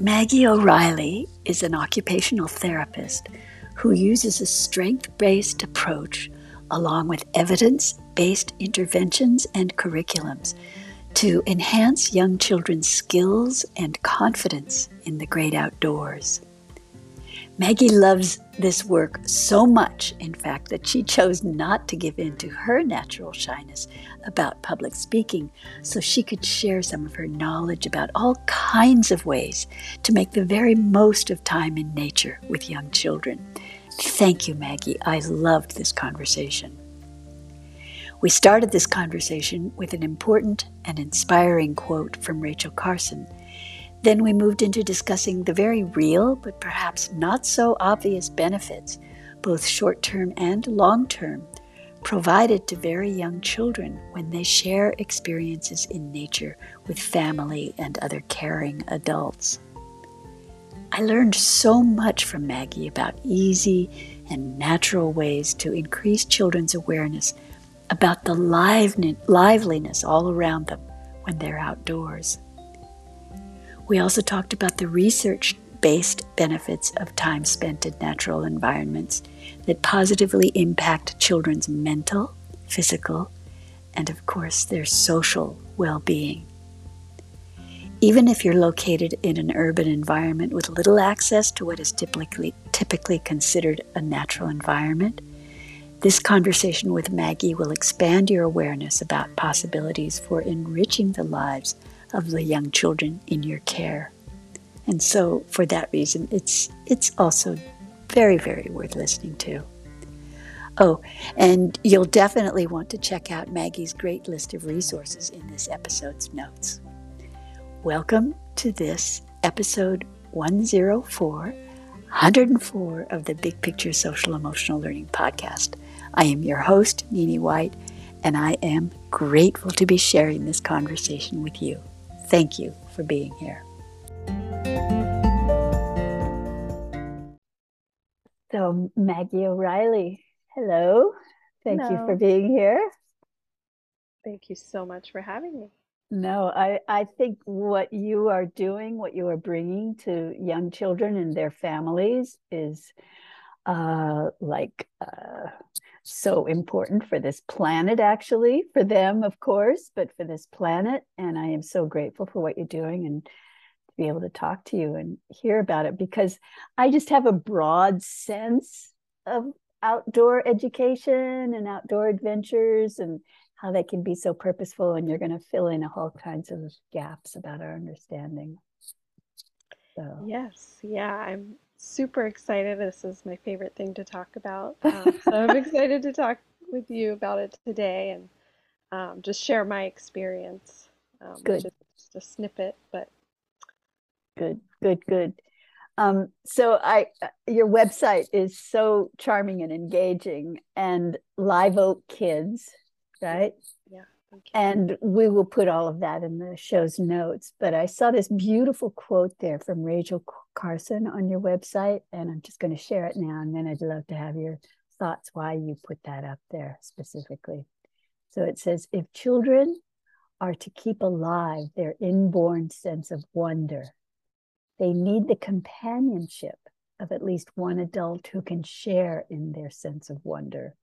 Maggie O'Reilly is an occupational therapist who uses a strength based approach along with evidence based interventions and curriculums to enhance young children's skills and confidence in the great outdoors. Maggie loves this work so much, in fact, that she chose not to give in to her natural shyness about public speaking so she could share some of her knowledge about all kinds of ways to make the very most of time in nature with young children. Thank you, Maggie. I loved this conversation. We started this conversation with an important and inspiring quote from Rachel Carson then we moved into discussing the very real, but perhaps not so obvious benefits, both short term and long term, provided to very young children when they share experiences in nature with family and other caring adults. I learned so much from Maggie about easy and natural ways to increase children's awareness about the liveliness all around them when they're outdoors. We also talked about the research based benefits of time spent in natural environments that positively impact children's mental, physical, and of course their social well being. Even if you're located in an urban environment with little access to what is typically, typically considered a natural environment, this conversation with Maggie will expand your awareness about possibilities for enriching the lives of the young children in your care. And so for that reason it's it's also very very worth listening to. Oh, and you'll definitely want to check out Maggie's great list of resources in this episode's notes. Welcome to this episode 104, 104 of the Big Picture Social Emotional Learning Podcast. I am your host, Nini White, and I am grateful to be sharing this conversation with you. Thank you for being here. So, Maggie O'Reilly, hello. Thank hello. you for being here. Thank you so much for having me. No, I, I think what you are doing, what you are bringing to young children and their families is uh, like uh, so important for this planet, actually, for them, of course, but for this planet. And I am so grateful for what you're doing and to be able to talk to you and hear about it because I just have a broad sense of outdoor education and outdoor adventures and how they can be so purposeful. And you're going to fill in all kinds of gaps about our understanding. So. Yes, yeah, I'm super excited. This is my favorite thing to talk about. Um, so I'm excited to talk with you about it today and um, just share my experience. Um, good. Just, just, a snippet, but good, good, good. Um, so I, your website is so charming and engaging, and Live Oak Kids, right? And we will put all of that in the show's notes. But I saw this beautiful quote there from Rachel Carson on your website, and I'm just going to share it now. And then I'd love to have your thoughts why you put that up there specifically. So it says if children are to keep alive their inborn sense of wonder, they need the companionship of at least one adult who can share in their sense of wonder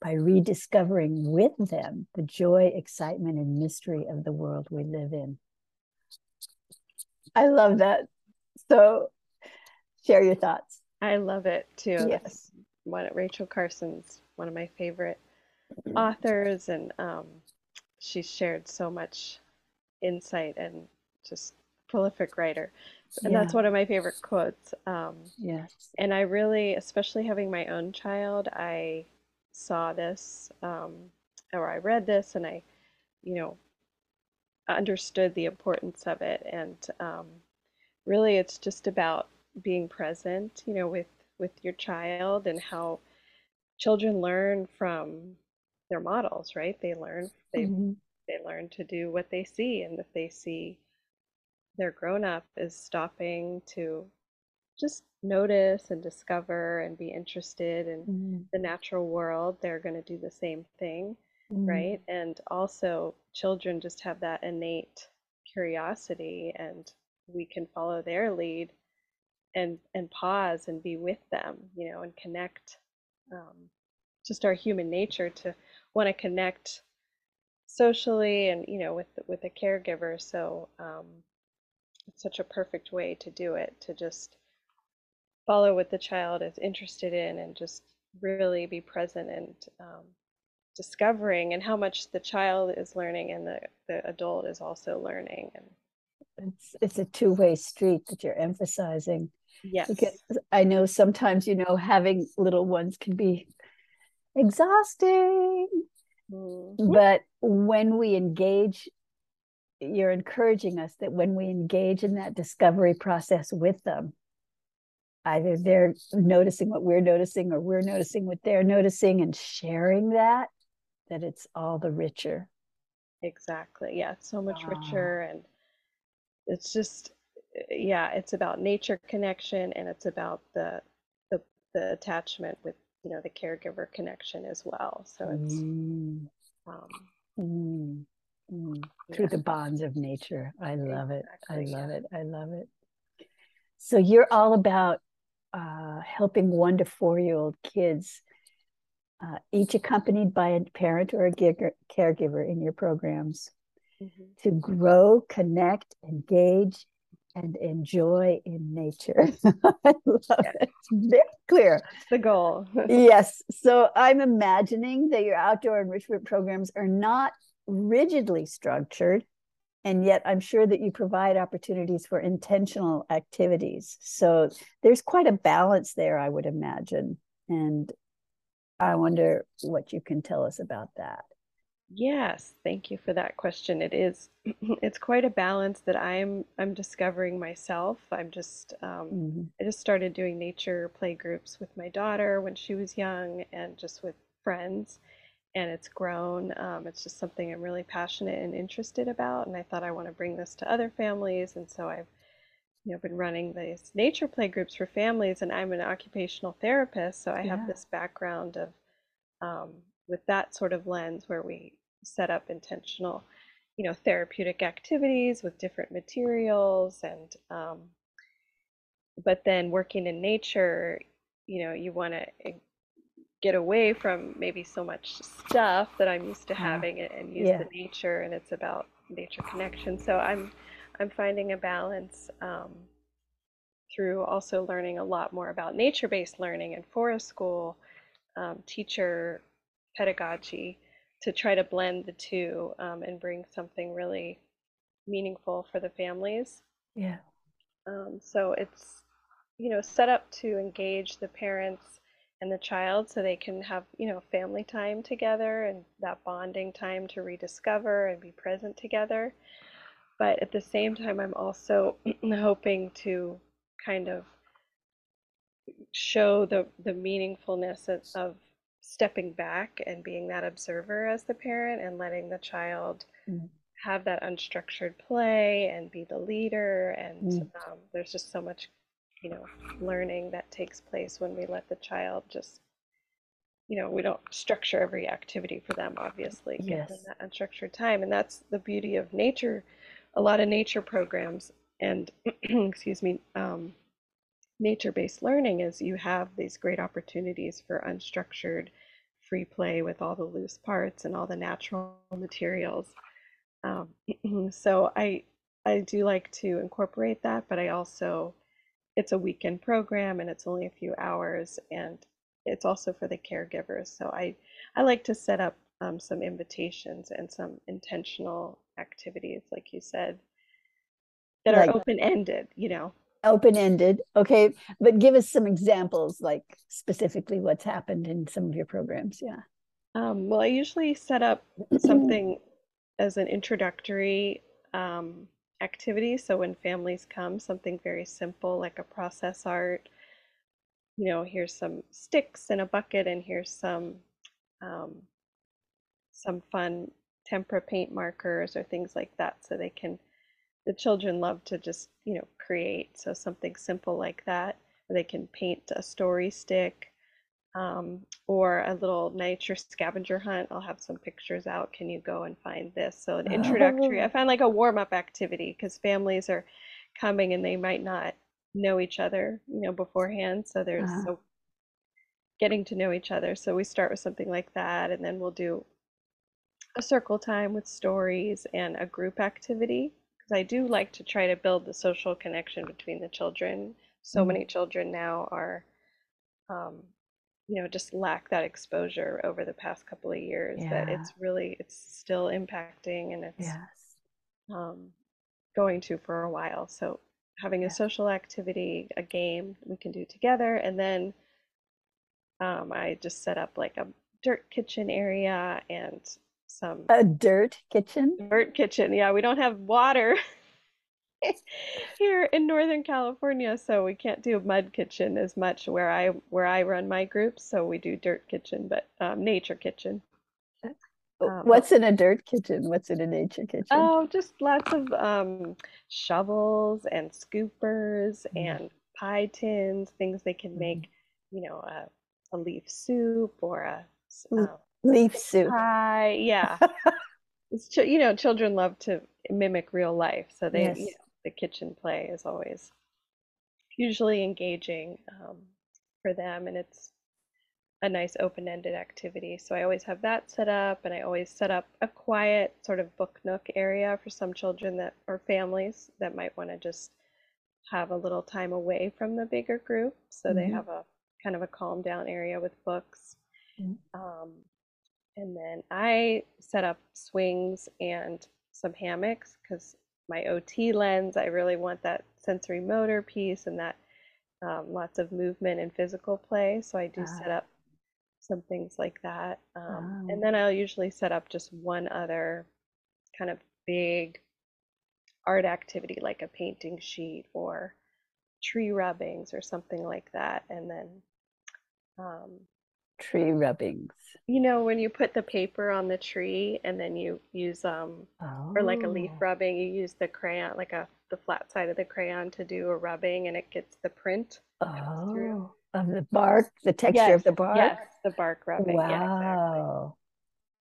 by rediscovering with them the joy, excitement, and mystery of the world we live in. I love that. So, share your thoughts. I love it too. Yes. One Rachel Carson's one of my favorite authors, and um, she's shared so much insight and just prolific writer. And yeah. that's one of my favorite quotes. Um, yes. And I really, especially having my own child, I saw this um, or I read this and I, you know, understood the importance of it. And um, really, it's just about being present, you know, with with your child and how children learn from their models, right? They learn they mm-hmm. they learn to do what they see, and if they see their grown up is stopping to just notice and discover and be interested in mm-hmm. the natural world, they're going to do the same thing, mm-hmm. right? And also, children just have that innate curiosity and we can follow their lead and and pause and be with them you know and connect um, just our human nature to want to connect socially and you know with with a caregiver so um, it's such a perfect way to do it to just follow what the child is interested in and just really be present and um, discovering and how much the child is learning and the, the adult is also learning and it's it's a two-way street that you're emphasizing. Yes. Because i know sometimes you know having little ones can be exhausting. Mm-hmm. but when we engage you're encouraging us that when we engage in that discovery process with them either they're noticing what we're noticing or we're noticing what they're noticing and sharing that that it's all the richer exactly yeah it's so much richer and it's just yeah it's about nature connection and it's about the the, the attachment with you know the caregiver connection as well so it's mm. Um, mm. Mm. through yeah. the bonds of nature i love exactly, it i love yeah. it i love it so you're all about uh, helping one to four year old kids uh, each accompanied by a parent or a caregiver in your programs mm-hmm. to grow, connect, engage, and enjoy in nature. I love yeah. it. It's very clear. That's the goal. yes. So I'm imagining that your outdoor enrichment programs are not rigidly structured. And yet, I'm sure that you provide opportunities for intentional activities. So there's quite a balance there, I would imagine. And I wonder what you can tell us about that. Yes, thank you for that question. It is, it's quite a balance that I'm I'm discovering myself. I'm just um, mm-hmm. I just started doing nature play groups with my daughter when she was young, and just with friends, and it's grown. Um, it's just something I'm really passionate and interested about, and I thought I want to bring this to other families, and so I've you know been running these nature play groups for families, and I'm an occupational therapist, so I yeah. have this background of um, with that sort of lens where we set up intentional, you know, therapeutic activities with different materials and um, but then working in nature, you know, you want to get away from maybe so much stuff that I'm used to having and use yeah. the nature and it's about nature connection. So I'm I'm finding a balance um, through also learning a lot more about nature-based learning and forest school um, teacher pedagogy to try to blend the two um, and bring something really meaningful for the families. Yeah. Um, so it's you know set up to engage the parents and the child so they can have you know family time together and that bonding time to rediscover and be present together. But at the same time, I'm also hoping to kind of show the the meaningfulness of, of stepping back and being that observer as the parent and letting the child mm. have that unstructured play and be the leader and mm. um, there's just so much you know learning that takes place when we let the child just you know we don't structure every activity for them obviously yes. give them that unstructured time and that's the beauty of nature a lot of nature programs and excuse me um, nature-based learning is you have these great opportunities for unstructured free play with all the loose parts and all the natural materials. Um, so I I do like to incorporate that, but I also it's a weekend program and it's only a few hours and it's also for the caregivers. So I I like to set up um, some invitations and some intentional activities, like you said, that like, are open ended. You know, open-ended okay but give us some examples like specifically what's happened in some of your programs yeah um, well i usually set up something as an introductory um, activity so when families come something very simple like a process art you know here's some sticks in a bucket and here's some um, some fun tempera paint markers or things like that so they can the children love to just, you know, create. So something simple like that, they can paint a story stick um, or a little nature scavenger hunt. I'll have some pictures out. Can you go and find this? So an introductory, I oh. find like a warm up activity because families are coming and they might not know each other, you know, beforehand. So there's uh-huh. so getting to know each other. So we start with something like that, and then we'll do a circle time with stories and a group activity because I do like to try to build the social connection between the children. So mm-hmm. many children now are, um, you know, just lack that exposure over the past couple of years. Yeah. That it's really it's still impacting and it's yes. um, going to for a while. So having a social activity, a game we can do together, and then um, I just set up like a dirt kitchen area and some a dirt kitchen. Dirt kitchen. Yeah, we don't have water here in Northern California, so we can't do a mud kitchen as much where I where I run my groups. So we do dirt kitchen, but um, nature kitchen. Um, What's in a dirt kitchen? What's in a nature kitchen? Oh, just lots of um, shovels and scoopers mm. and pie tins, things they can make, mm. you know, a, a, leaf soup or a um, leaf soup pie. Yeah, it's you know, children love to mimic real life, so they yes. you know, the kitchen play is always usually engaging um, for them, and it's a nice open-ended activity. So I always have that set up and I always set up a quiet sort of book nook area for some children that or families that might want to just have a little time away from the bigger group. So mm-hmm. they have a kind of a calm down area with books. Mm-hmm. Um, and then I set up swings and some hammocks because my OT lens, I really want that sensory motor piece and that um, lots of movement and physical play. So I do set up some things like that. Um, wow. And then I'll usually set up just one other kind of big art activity, like a painting sheet or tree rubbings or something like that. And then um, tree rubbings. You know, when you put the paper on the tree and then you use um oh. or like a leaf oh. rubbing, you use the crayon, like a the flat side of the crayon to do a rubbing and it gets the print. Oh of the bark, the texture yes, of the bark. Yes, the bark rubbing. Wow. Yeah, exactly.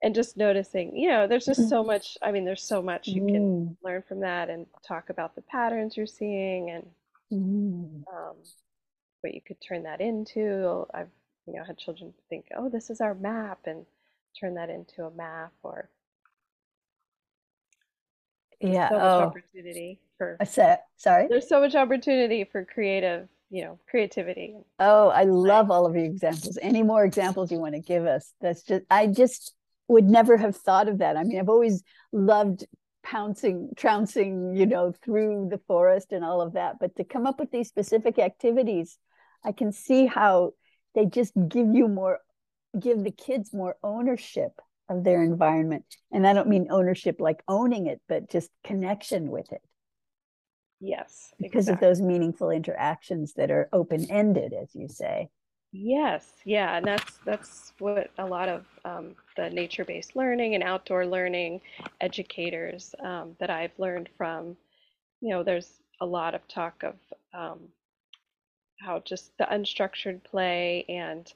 And just noticing, you know, there's just so much. I mean, there's so much you can mm. learn from that and talk about the patterns you're seeing and mm. um, what you could turn that into. I've, you know, had children think, oh, this is our map, and turn that into a map or yeah, so much oh. opportunity for. Sorry. There's so much opportunity for creative you know creativity oh i love all of your examples any more examples you want to give us that's just i just would never have thought of that i mean i've always loved pouncing trouncing you know through the forest and all of that but to come up with these specific activities i can see how they just give you more give the kids more ownership of their environment and i don't mean ownership like owning it but just connection with it Yes. Because exactly. of those meaningful interactions that are open ended, as you say. Yes, yeah, and that's that's what a lot of um, the nature-based learning and outdoor learning educators um, that I've learned from. You know, there's a lot of talk of um, how just the unstructured play and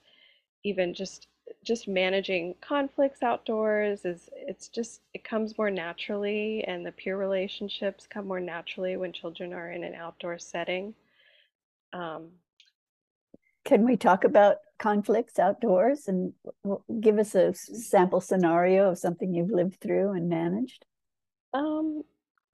even just just managing conflicts outdoors is it's just it comes more naturally and the peer relationships come more naturally when children are in an outdoor setting. Um, can we talk about conflicts outdoors and give us a sample scenario of something you've lived through and managed? Um,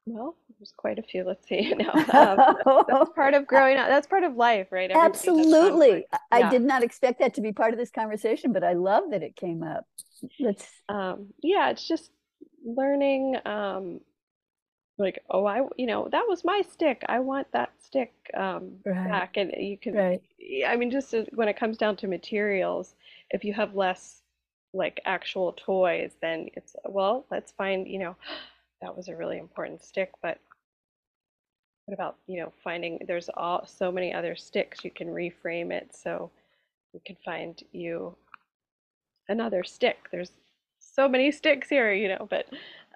well, there's quite a few. Let's see. No, um, that's part of growing up. That's part of life, right? Everybody Absolutely. I yeah. did not expect that to be part of this conversation, but I love that it came up. Let's. Um, yeah, it's just learning. Um, like, oh, I, you know, that was my stick. I want that stick um, right. back, and you can. Right. I mean, just when it comes down to materials, if you have less like actual toys, then it's well, let's find, you know that was a really important stick, but what about, you know, finding there's all so many other sticks you can reframe it so we can find you another stick. There's so many sticks here, you know, but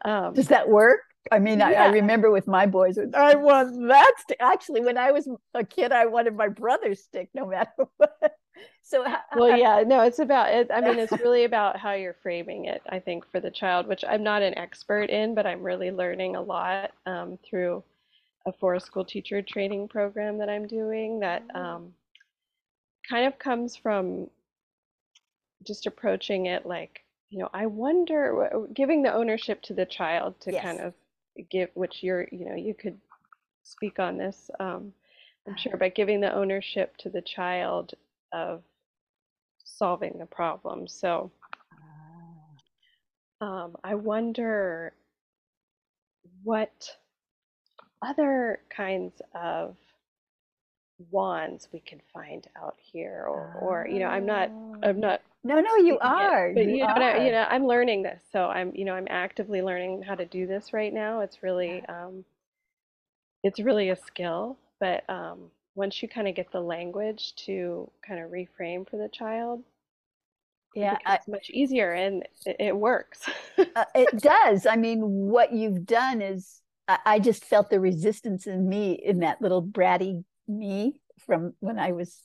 um, does that work? I mean, yeah. I, I, remember with my boys, I want that stick. Actually, when I was a kid, I wanted my brother's stick no matter what so well yeah no it's about it i mean it's really about how you're framing it i think for the child which i'm not an expert in but i'm really learning a lot um, through a forest school teacher training program that I'm doing that Oh. um, kind of comes from just approaching it like, you know, I wonder, giving the ownership to the child to Yes. kind of give, which you're, you know, you could speak on this, um, I'm sure, but giving the ownership to the child of solving the problem. So um, I wonder what other kinds of wands we could find out here, or, or you know, I'm not, I'm not No, no, you speaking it, are. but you you know, I, you know i'm learning this, so I'm, you know, I'm actively learning how to do this right now. It's really, um, it's really a skill, but um, once you kind of get the language to kind of reframe for the child, Yeah, I, becomes much easier and it, it works. uh, it does. I mean, what you've done is, I, I just felt the resistance in me, in that little bratty me from when I was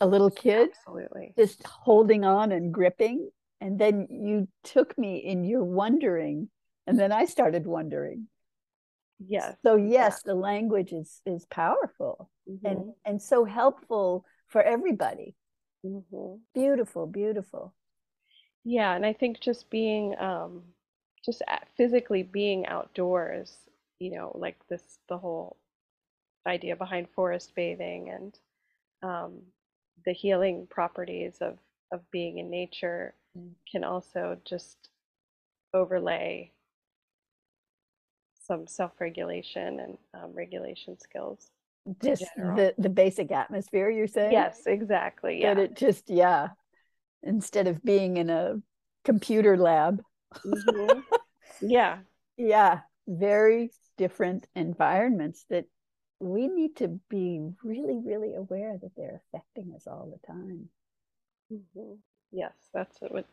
a little kid, Absolutely. just holding on and gripping. And then you took me in your wondering, and then I started wondering. Yes. So yes, the language is is powerful Mhm, and and so helpful for everybody. mhm. Beautiful, beautiful. Yeah, and I think just being, um, just physically being outdoors, you know, like this, the whole idea behind forest bathing and um, the healing properties of of being in nature Mm. can also just overlay some self-regulation and um, regulation skills. Just the the basic atmosphere you're saying? Yes, exactly. Yeah. That it just yeah. Instead of being in a computer lab. Mhm. Yeah. Yeah, very different environments that we need to be really, really aware that they're affecting us all the time. hmm Yes, that's what,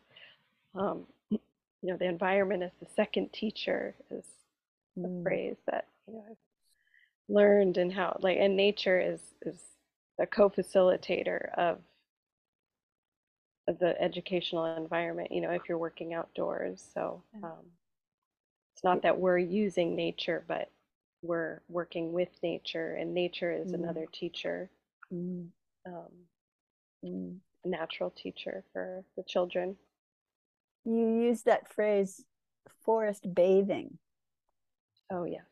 um, you know, the environment is the second teacher is the Mm. phrase that, you know, I've learned and how, like, and nature is is a co-facilitator of of the educational environment, you know, if you're working outdoors. So, um, it's not that we're using nature, but we're working with nature, and nature is Mm. another teacher, Mm, um, mm. a natural teacher for the children. You use that phrase forest bathing. Oh, yes.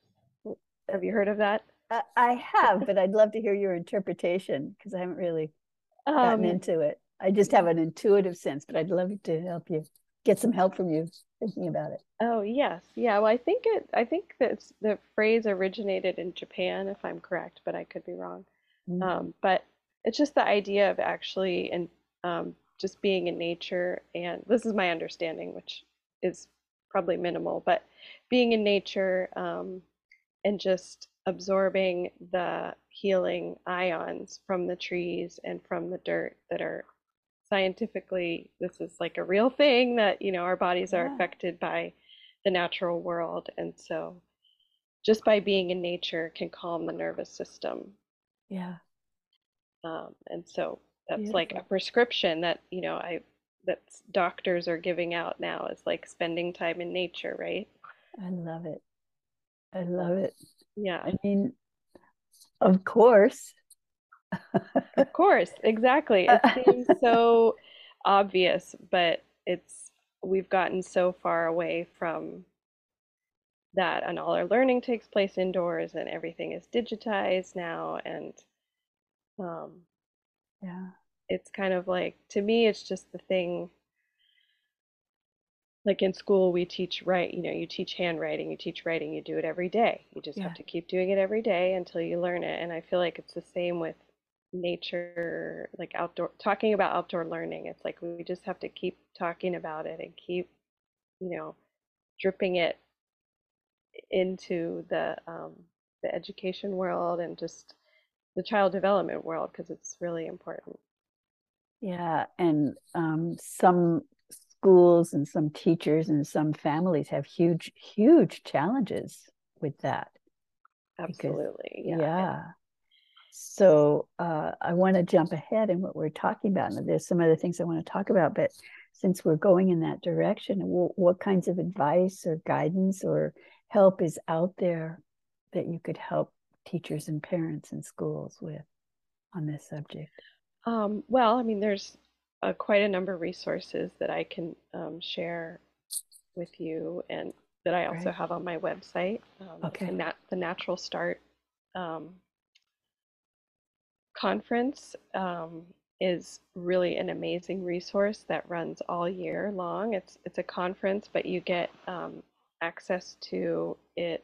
W- Have you heard of that? I, I have, but I'd love to hear your interpretation because I haven't really gotten Um, into it. I just have an intuitive sense, but I'd love to help you get some help from you thinking about it. oh, yes. Yeah, well, I think it, I think that the phrase originated in Japan, if I'm correct, but I could be wrong. Mm. Um, but it's just the idea of actually and um, just being in nature, and this is my understanding, which is probably minimal, but being in nature um, and just absorbing the healing ions from the trees and from the dirt that are scientifically, this is like a real thing that, you know, our bodies are Yeah. affected by the natural world. And so just by being in nature can calm the nervous system Yeah. um, and so that's like a prescription that, you know, I that doctors are giving out now is like spending time in nature, right? I love it. I love it. Yeah, I mean, of course. Of course, exactly. It seems so obvious, but it's we've gotten so far away from that, and all our learning takes place indoors, and everything is digitized now, and um, Yeah. it's kind of like to me it's just the thing like in school we teach write you know you teach handwriting you teach writing you do it every day you just Yeah. have to keep doing it every day until you learn it and i feel like it's the same with nature like outdoor talking about outdoor learning it's like we just have to keep talking about it and keep you know dripping it into the um, the education world and just the child development world because it's really important Yeah, and um, some schools and some teachers and some families have huge, huge challenges with that. Because- absolutely Yeah. yeah and- So uh, I want to jump ahead in what we're talking about. And there's some other things I want to talk about, but since we're going in that direction, wh- what kinds of advice or guidance or help is out there that you could help teachers and parents and schools with on this subject? Um, well, I mean, there's uh, quite a number of resources that I can um, share with you and that I also Great. have on my website. Um, Okay. The, nat- the Natural Start um, conference um, is really an amazing resource that runs all year long. It's it's a conference, but you get um, access to it.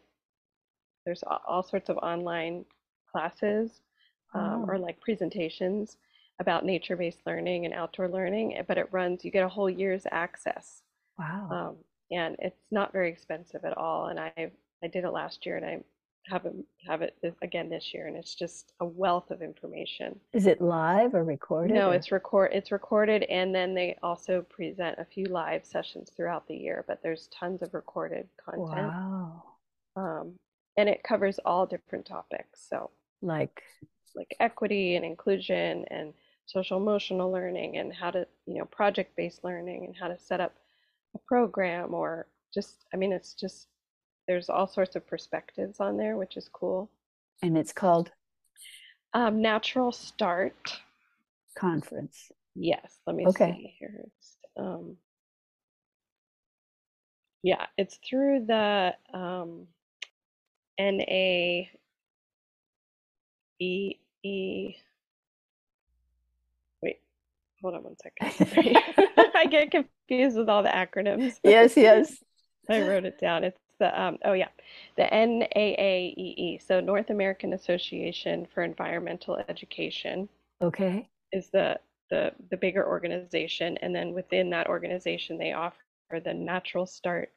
There's all sorts of online classes um, Oh. or like presentations about nature-based learning and outdoor learning, eh, but it runs, you get a whole year's access. Wow. Um, and it's not very expensive at all. And I I did it last year and I haven't have it this- again this year and it's just a wealth of information. Is it live or recorded? No, or- it's record it's recorded and then they also present a few live sessions throughout the year, but there's tons of recorded content. wow. Um, and it covers all different topics. So Like like equity and inclusion and social emotional learning and how to, you know, project based learning and how to set up a program or just, I mean, it's just, there's all sorts of perspectives on there, which is cool. and it's called Um, Natural Start. conference. Yes, let me Okay. see here. It's, um, yeah, it's through the um, NA E E. Wait, hold on one second. I get confused with all the acronyms. yes, yes. I wrote it down. It's the um, oh yeah, the NAAEE. So North American Association for Environmental Education Okay. is the the the bigger organization, and then within that organization, they offer the Natural Start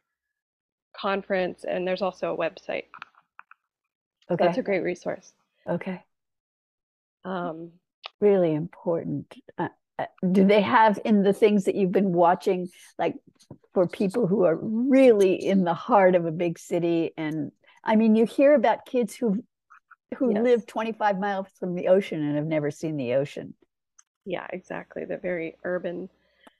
conference, and there's also a website. Okay. That's a great resource. okay. Um, Really important. Uh, uh, do they have in the things that you've been watching, like for people who are really in the heart of a big city? And I mean, you hear about kids who who Yes. live 25 miles from the ocean and have never seen the ocean. yeah, exactly. The very urban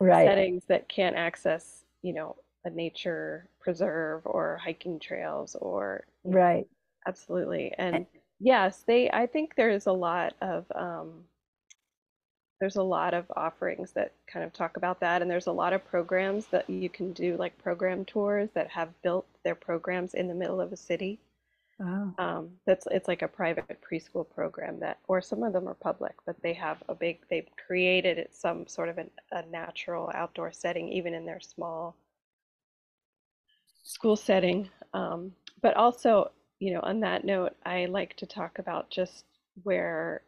Right. settings that can't access, you know, a nature preserve or hiking trails or you know, Right. absolutely. And yes, they I think there is a lot of um there's a lot of offerings that kind of talk about that and there's a lot of programs that you can do like program tours that have built their programs in the middle of a city. Wow. Um, that's it's like a private preschool program that, or some of them are public, but they have a big. They've created it some sort of an, a natural outdoor setting, even in their small school setting. Um, but also, you know, on that note, I like to talk about just where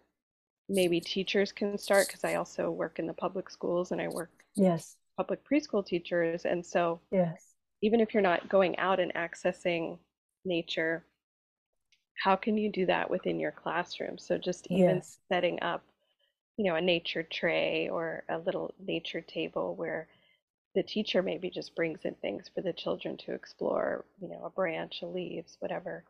maybe teachers can start because I also work in the public schools and I work Yes. public preschool teachers, and so Yes. even if you're not going out and accessing nature, how can you do that within your classroom? So just even Yes. setting up, you know, a nature tray or a little nature table where the teacher maybe just brings in things for the children to explore, you know, a branch, a leaves, whatever.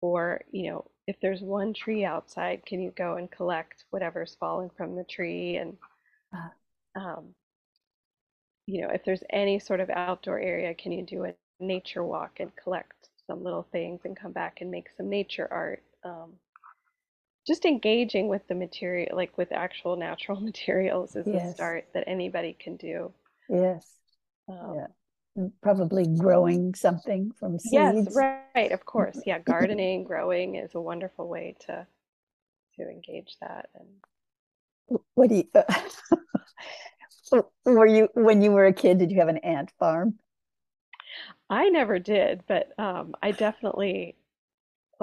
Or, you know, if there's one tree outside, can you go and collect whatever's fallen from the tree and Ah. um, you know, if there's any sort of outdoor area, can you do a nature walk and collect some little things and come back and make some nature art? Um, just engaging with the material, like with actual natural materials, is a start that anybody can do. Yes. Um, Yeah. Probably growing something from seeds. Yes, right, of course. Yeah, gardening, growing is a wonderful way to to engage that. And What do you, were you, when you were a kid, did you have an ant farm? I never did, but um, I definitely,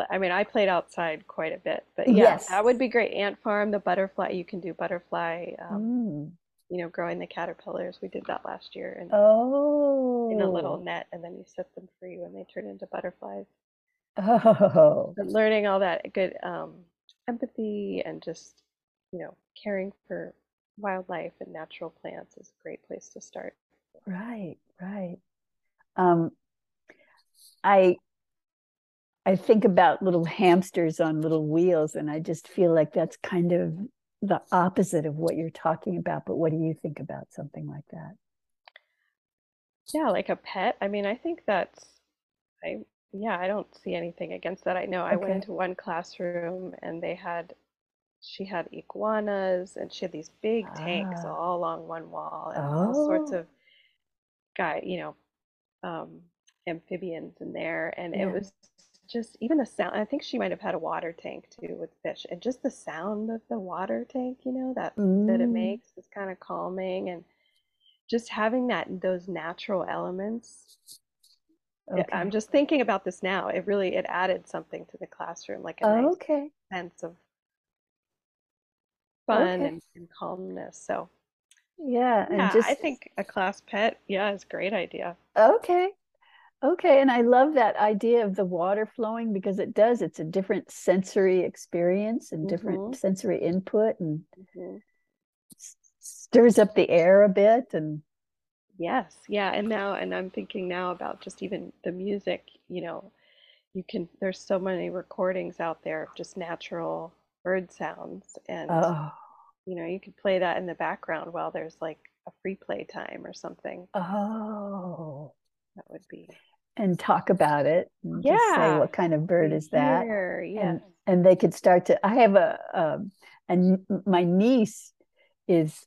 I mean, I played outside quite a bit. But yeah, Yes. that would be great. Ant farm, the butterfly, you can do butterfly, um, Mm. You know, growing the caterpillars. We did that last year in, Oh. in a little net, and then you set them free when they turn into butterflies. Oh. But learning all that good um, empathy and just, you know, caring for wildlife and natural plants is a great place to start. Right, right. Um, I I think about little hamsters on little wheels, and I just feel like that's kind of the opposite of what you're talking about. But what do you think about something like that? Yeah, like a pet. I mean, I think that's, I yeah, I don't see anything against that. I know I went into one classroom and they had she had iguanas and she had these big tanks Ah. all along one wall and all sorts Oh. of guy, you know, um, amphibians in there. And it was just even the sound. I think she might have had a water tank too with fish, and just the sound of the water tank, you know, that that it Mm. makes is kind of calming and just having that those natural elements yeah, I'm just thinking about this now. It really it added something to the classroom, like a nice Okay. sense of fun Okay. and, and calmness. So Yeah, and yeah, I think a class pet, yeah, is a great idea. okay. Okay, and I love that idea of the water flowing because it does. It's a different sensory experience and different hmm sensory input and hmm stirs up the air a bit and Yes, yeah, and now and I'm thinking now about just even the music, you know, you can there's so many recordings out there of just natural bird sounds and oh, you know, you could play that in the background while there's like a free play time or something. oh, That would be and talk about it just say yeah, what kind of bird is that? yes. And and they could start to. I have a um, and my niece is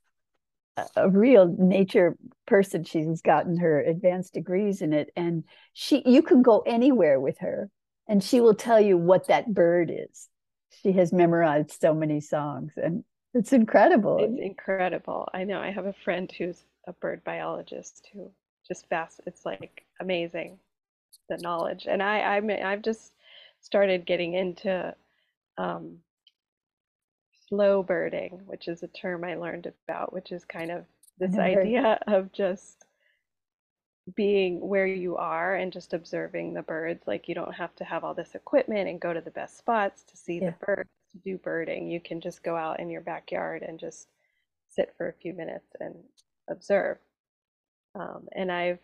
a a real nature person. She's gotten her advanced degrees in it, and she you can go anywhere with her, and she will tell you what that bird is. She has memorized so many songs, and it's incredible. It's incredible. I know I have a friend who's a bird biologist who just fast, it's like amazing the knowledge. And I, I'm, I've just started getting into um, slow birding, which is a term I learned about, which is kind of this idea of just being where you are and just observing the birds. Like you don't have to have all this equipment and go to the best spots to see Yeah. the birds, to do birding. You can just go out in your backyard and just sit for a few minutes and observe. Um, and I've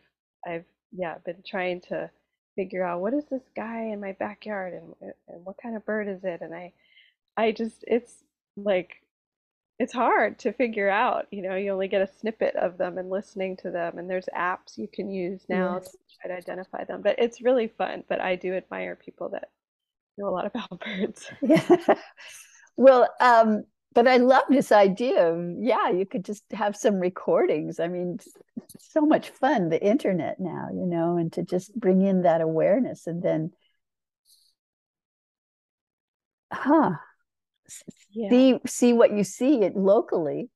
I've yeah been trying to figure out what is this guy in my backyard and and what kind of bird is it? And I I just it's like it's hard to figure out. You know, you only get a snippet of them and listening to them, and there's apps you can use now to try to identify them. But it's really fun. But I do admire people that know a lot about birds. Yeah. Well, um, but I love this idea of, yeah, you could just have some recordings. I mean, so much fun, the internet now, you know, and to just bring in that awareness and then, huh, Yeah. see see what you see it locally.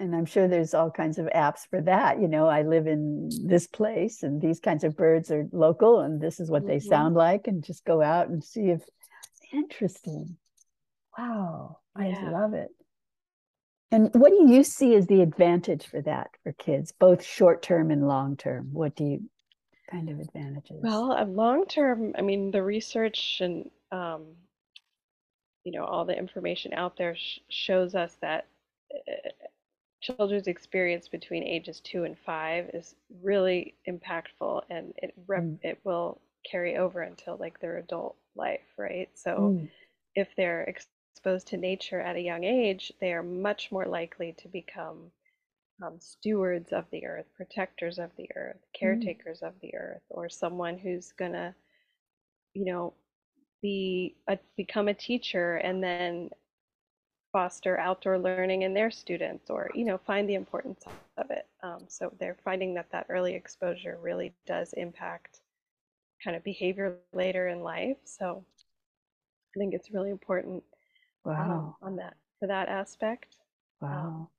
And I'm sure there's all kinds of apps for that. You know, I live in this place and these kinds of birds are local and this is what they hmm sound like, and just go out and see if interesting. Wow, I Yeah. love it. And what do you see as the advantage for that for kids, both short term and long term? What do you kind of advantages? Well, long term, I mean, the research and um, you know all the information out there sh shows us that uh, children's experience between ages two and five is really impactful, and it rep Mm, it will carry over until like their adult life, right? So mm, if they're exposed to nature at a young age, they are much more likely to become um, stewards of the earth, protectors of the earth, mm, caretakers of the earth, or someone who's gonna, you know, be a, become a teacher and then foster outdoor learning in their students, or you know, find the importance of it. Um, so they're finding that that early exposure really does impact kind of behavior later in life. So I think it's really important um, Wow, on that for that aspect. Um, wow.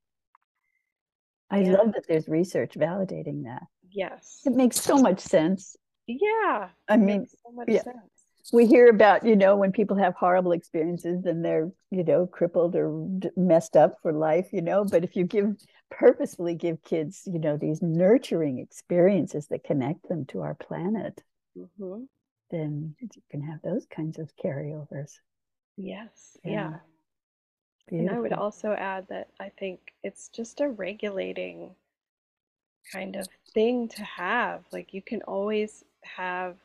I yeah. love that there's research validating that. Yes. It makes so much sense. Yeah. I It mean, makes so much yeah, sense. we hear about, you know, when people have horrible experiences and they're, you know, crippled or d- messed up for life, you know, but if you give purposefully give kids, you know, these nurturing experiences that connect them to our planet, hmm then you can have those kinds of carryovers. Yes. Yeah, Yeah. And I would beautiful. also add that I think it's just a regulating kind of thing to have. Like you can always have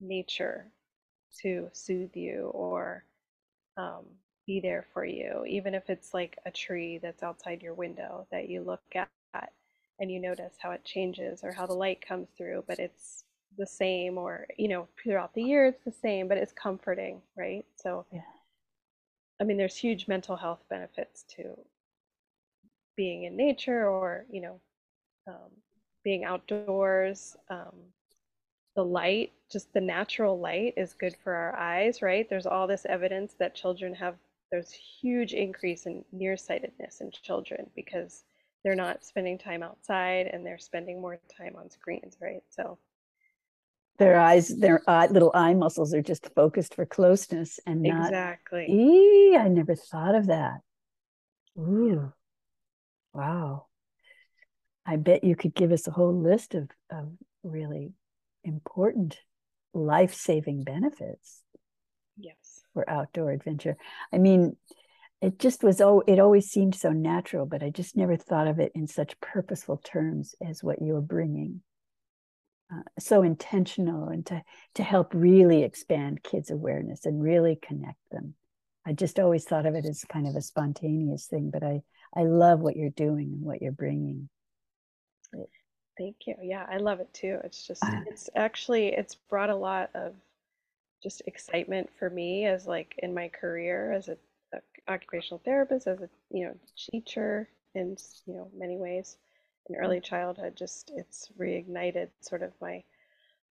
nature to soothe you or um, be there for you, even if it's like a tree that's outside your window that you look at and you notice how it changes or how the light comes through, but it's the same or you know throughout the year it's the same but it's comforting right so yeah. I mean there's huge mental health benefits to being in nature or you know um, being outdoors um, the light just the natural light is good for our eyes right? There's all this evidence that children have there's huge increase in nearsightedness in children because they're not spending time outside and they're spending more time on screens right? So their eyes their eye, little eye muscles are just focused for closeness and not exactly. Ee, i never thought of that. Ooh. Wow. I bet you could give us a whole list of, of really important life-saving benefits yes. for outdoor adventure. I mean it just was oh it always seemed so natural but i just never thought of it in such purposeful terms as what you're bringing uh, so intentional and to to help really expand kids awareness and really connect them. I just always thought of it as kind of a spontaneous thing but i i love what you're doing and what you're bringing. Thank you. Yeah i love it too. It's just uh, it's actually it's brought a lot of just excitement for me as like in my career as a, a occupational therapist as a you know teacher in you know many ways in early childhood just it's reignited sort of my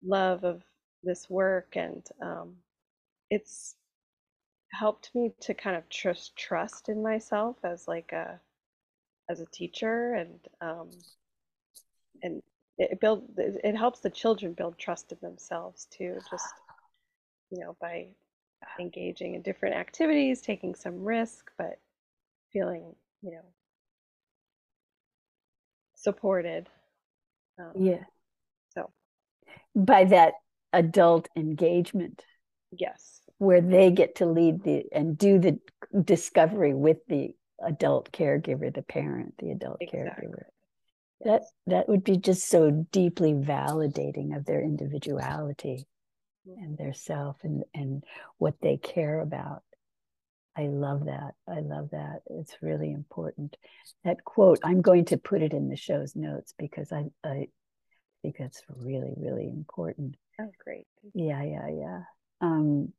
love of this work and um, it's helped me to kind of trust trust in myself as like a as a teacher and um, and it build it helps the children build trust in themselves too just you know by engaging in different activities taking some risk but feeling you know supported. Um, yeah. So by that adult engagement. Yes. Where they get to lead the and do the discovery with the adult caregiver, the parent, the adult exactly. caregiver. Yes. That that would be just so deeply validating of their individuality mm-hmm. and their self and, and what they care about. I love that. I love that. It's really important. That quote, I'm going to put it in the show's notes because I, I think that's really, really important. Oh, great. Yeah, yeah, yeah. Um,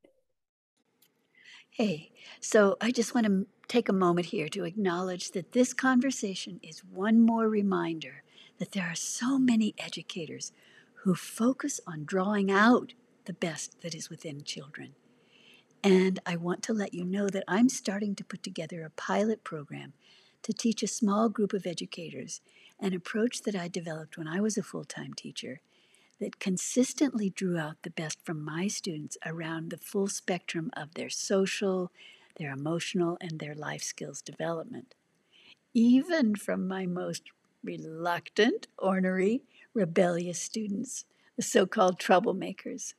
hey, so I just want to take a moment here to acknowledge that this conversation is one more reminder that there are so many educators who focus on drawing out the best that is within children and I want to let you know that I'm starting to put together a pilot program to teach a small group of educators an approach that I developed when I was a full time teacher that consistently drew out the best from my students around the full spectrum of their social, their emotional, and their life skills development. Even from my most reluctant, ornery, rebellious students, the so called troublemakers.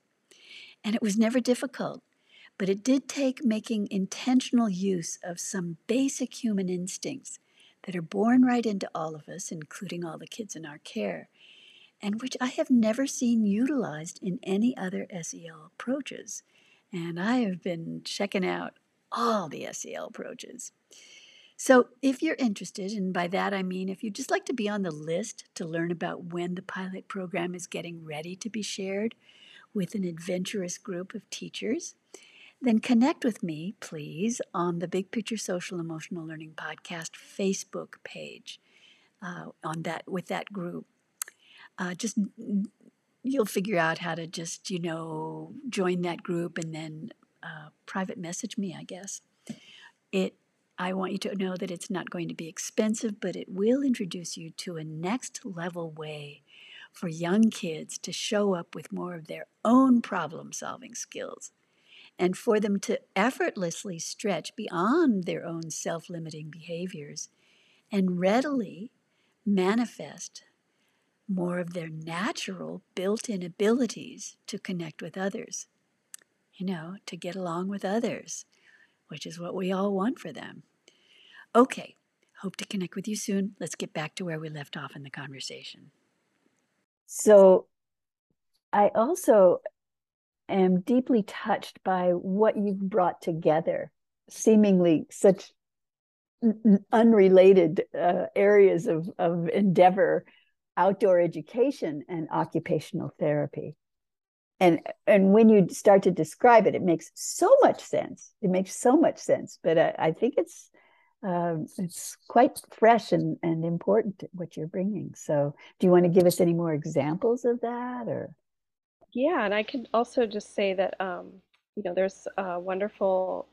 And it was never difficult. But it did take making intentional use of some basic human instincts that are born right into all of us, including all the kids in our care, and which I have never seen utilized in any other SEL approaches. And I have been checking out all the SEL approaches. So, if you're interested, and by that I mean if you'd just like to be on the list to learn about when the pilot program is getting ready to be shared with an adventurous group of teachers, then connect with me, please, on the Big Picture Social Emotional Learning Podcast Facebook page. Uh, on that with that group, uh, just you'll figure out how to just you know join that group and then uh, private message me. I guess it. I want you to know that it's not going to be expensive, but it will introduce you to a next level way for young kids to show up with more of their own problem solving skills and for them to effortlessly stretch beyond their own self limiting behaviors and readily manifest more of their natural built in abilities to connect with others, you know, to get along with others, which is what we all want for them. Okay, hope to connect with you soon. Let's get back to where we left off in the conversation. So, I also am deeply touched by what you've brought together, seemingly such unrelated uh, areas of, of endeavor outdoor education and occupational therapy. and and when you start to describe it, it makes so much sense. It makes so much sense. But I, I think it's um, it's quite fresh and, and important what you're bringing. So, do you want to give us any more examples of that, or? Yeah, and I can also just say that um, you know there's uh, wonderful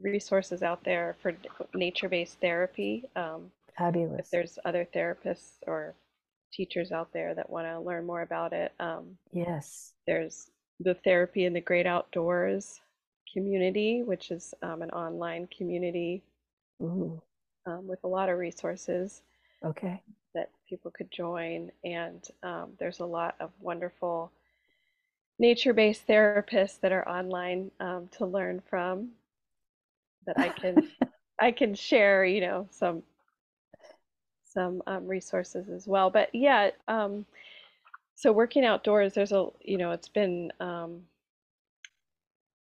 resources out there for nature-based therapy. Um, Fabulous. If there's other therapists or teachers out there that want to learn more about it, um, yes, there's the therapy in the great outdoors community, which is um, an online community um, with a lot of resources. Okay. That people could join, and um, there's a lot of wonderful nature-based therapists that are online um, to learn from. That I can I can share, you know, some some um, resources as well. But yeah, um, so working outdoors, there's a you know, it's been um,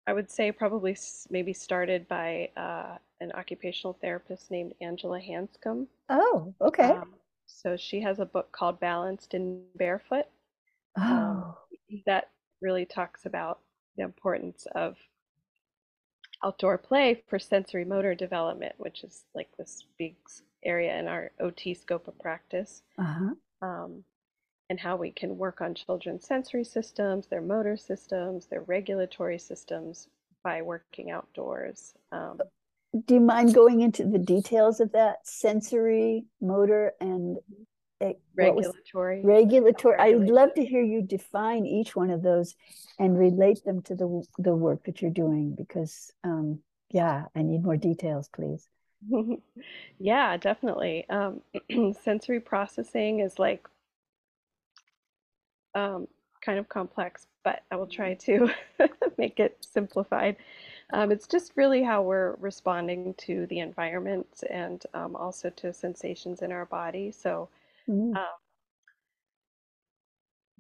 I would say probably maybe started by uh, an occupational therapist named Angela Hanscom. Oh, okay. Um, so she has a book called Balanced and Barefoot. Um, oh. that really talks about the importance of outdoor play for sensory motor development, which is like this big area in our OT scope of practice. Uh-huh. Um, and how we can work on children's sensory systems, their motor systems, their regulatory systems by working outdoors. Um, Do you mind going into the details of that sensory, motor, and regulatory? Regulatory. I'd love to hear you define each one of those and relate them to the the work that you're doing because, um, yeah, I need more details, please. yeah, definitely. Um, sensory processing is like um, kind of complex, but I will try to make it simplified. Um, it's just really how we're responding to the environment and um, also to sensations in our body. So mm. um,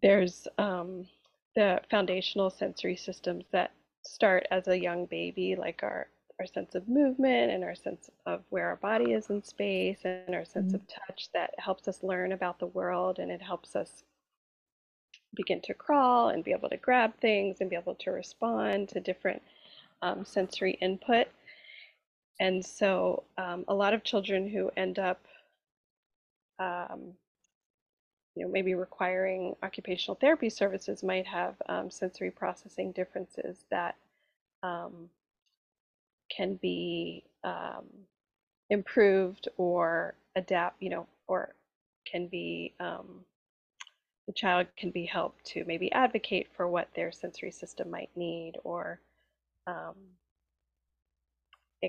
there's um, the foundational sensory systems that start as a young baby, like our our sense of movement and our sense of where our body is in space and our sense mm. of touch that helps us learn about the world and it helps us begin to crawl and be able to grab things and be able to respond to different um, sensory input. And so, um, a lot of children who end up, um, you know, maybe requiring occupational therapy services might have um, sensory processing differences that um, can be um, improved or adapt, you know, or can be the child can be helped to maybe advocate for what their sensory system might need or um,